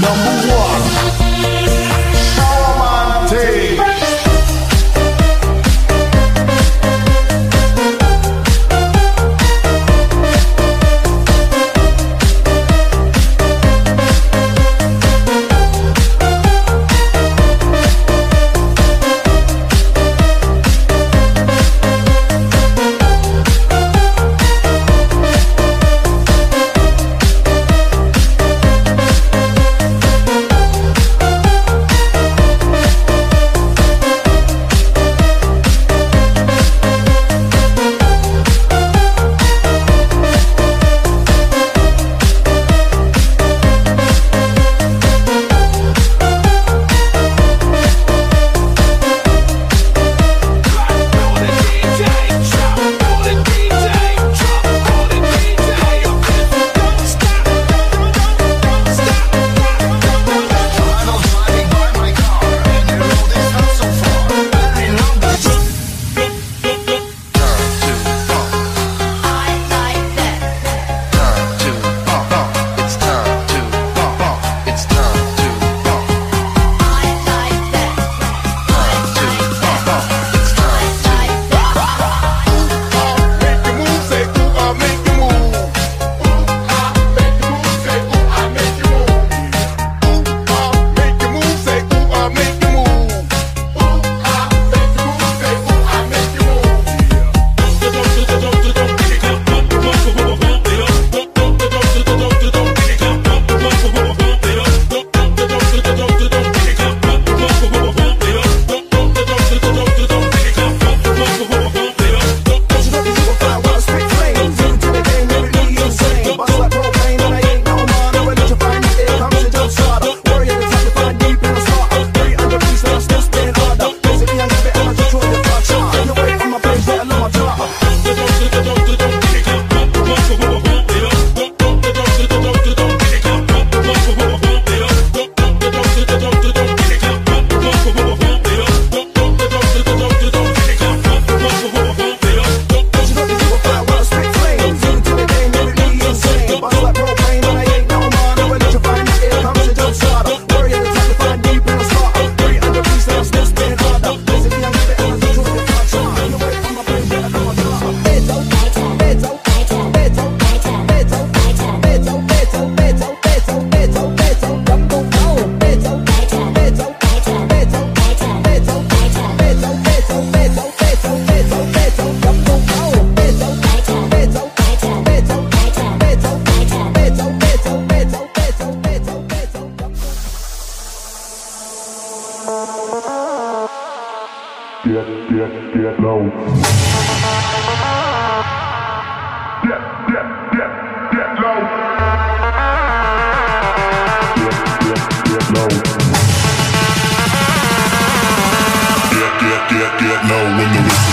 Number one. Low when the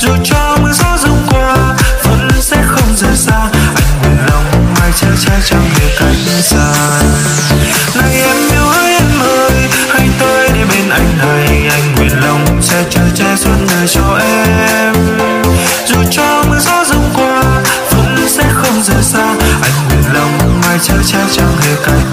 dù cho mưa gió rông qua, vẫn sẽ không rời xa. Anh buồn lòng mai che che chẳng hề cách xa này em yêu ơi, em ơi, hãy tới để bên anh này anh nguyện lòng sẽ che che suốt đời cho em. Dù cho mưa gió rông qua, vẫn sẽ không rời xa. Anh buồn lòng mai che che chẳng hề cách